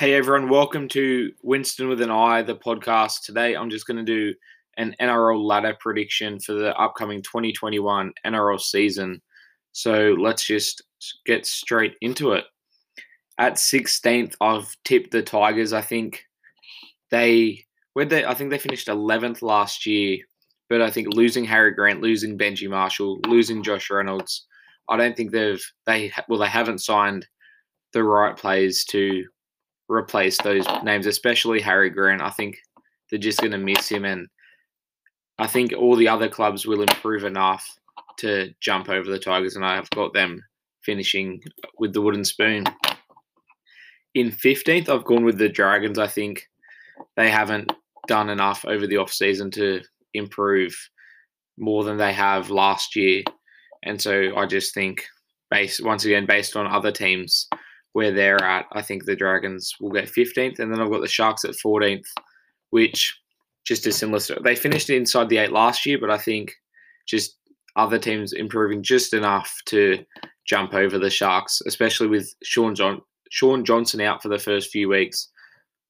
Hey everyone, welcome to Winston with an Eye, the podcast. Today I'm just going to do an NRL ladder prediction for the upcoming 2021 NRL season. So let's just get straight into it. At 16th, I've tipped the Tigers. I think they where they I think they finished 11th last year, but I think losing Harry Grant, losing Benji Marshall, losing Josh Reynolds, I don't think they've they well they haven't signed the right players to replace those names, especially Harry Grant. I think they're just going to miss him, and I think all the other clubs will improve enough to jump over the Tigers, and I've got them finishing with the wooden spoon. In 15th, I've gone with the Dragons. I think they haven't done enough over the off season to improve more than they have last year. And so I just think based once again based on other teams where they're at, I think the Dragons will get 15th and then I've got the Sharks at 14th, which just a similar they finished inside the 8 last year, but I think just other teams improving just enough to jump over the Sharks, especially with Sean John Shaun Johnson out for the first few weeks.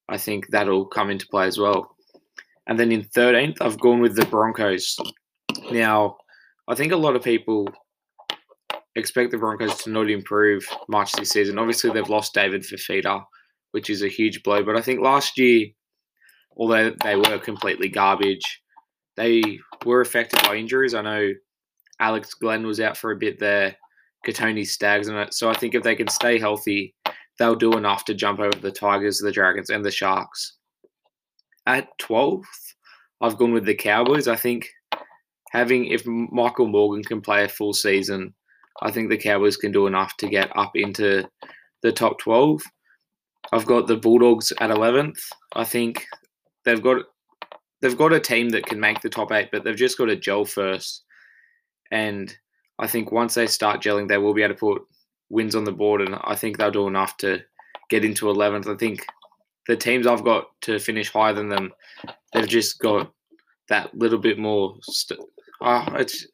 I think that'll come into play as well. And then in 13th, I've gone with the Broncos. Now, I think a lot of people expect the Broncos to not improve much this season. Obviously, they've lost David Fifita, which is a huge blow. But I think last year, although they were completely garbage, they were affected by injuries. I know Alex Glenn was out for a bit there, Kotoni Staggs and. So I think if they can stay healthy, they'll do enough to jump over the Tigers, the Dragons, and the Sharks. At 12th, I've gone with the Cowboys. I think having, if Michael Morgan can play a full season, I think the Cowboys can do enough to get up into the top 12. I've got the Bulldogs at 11th. I think they've got they've got a team that can make the top 8, but they've just got to gel first. And I think once they start gelling, they will be able to put wins on the board, and I think they'll do enough to get into 11th. I think the teams I've got to finish higher than them, they've just got that little bit more. St- oh, it's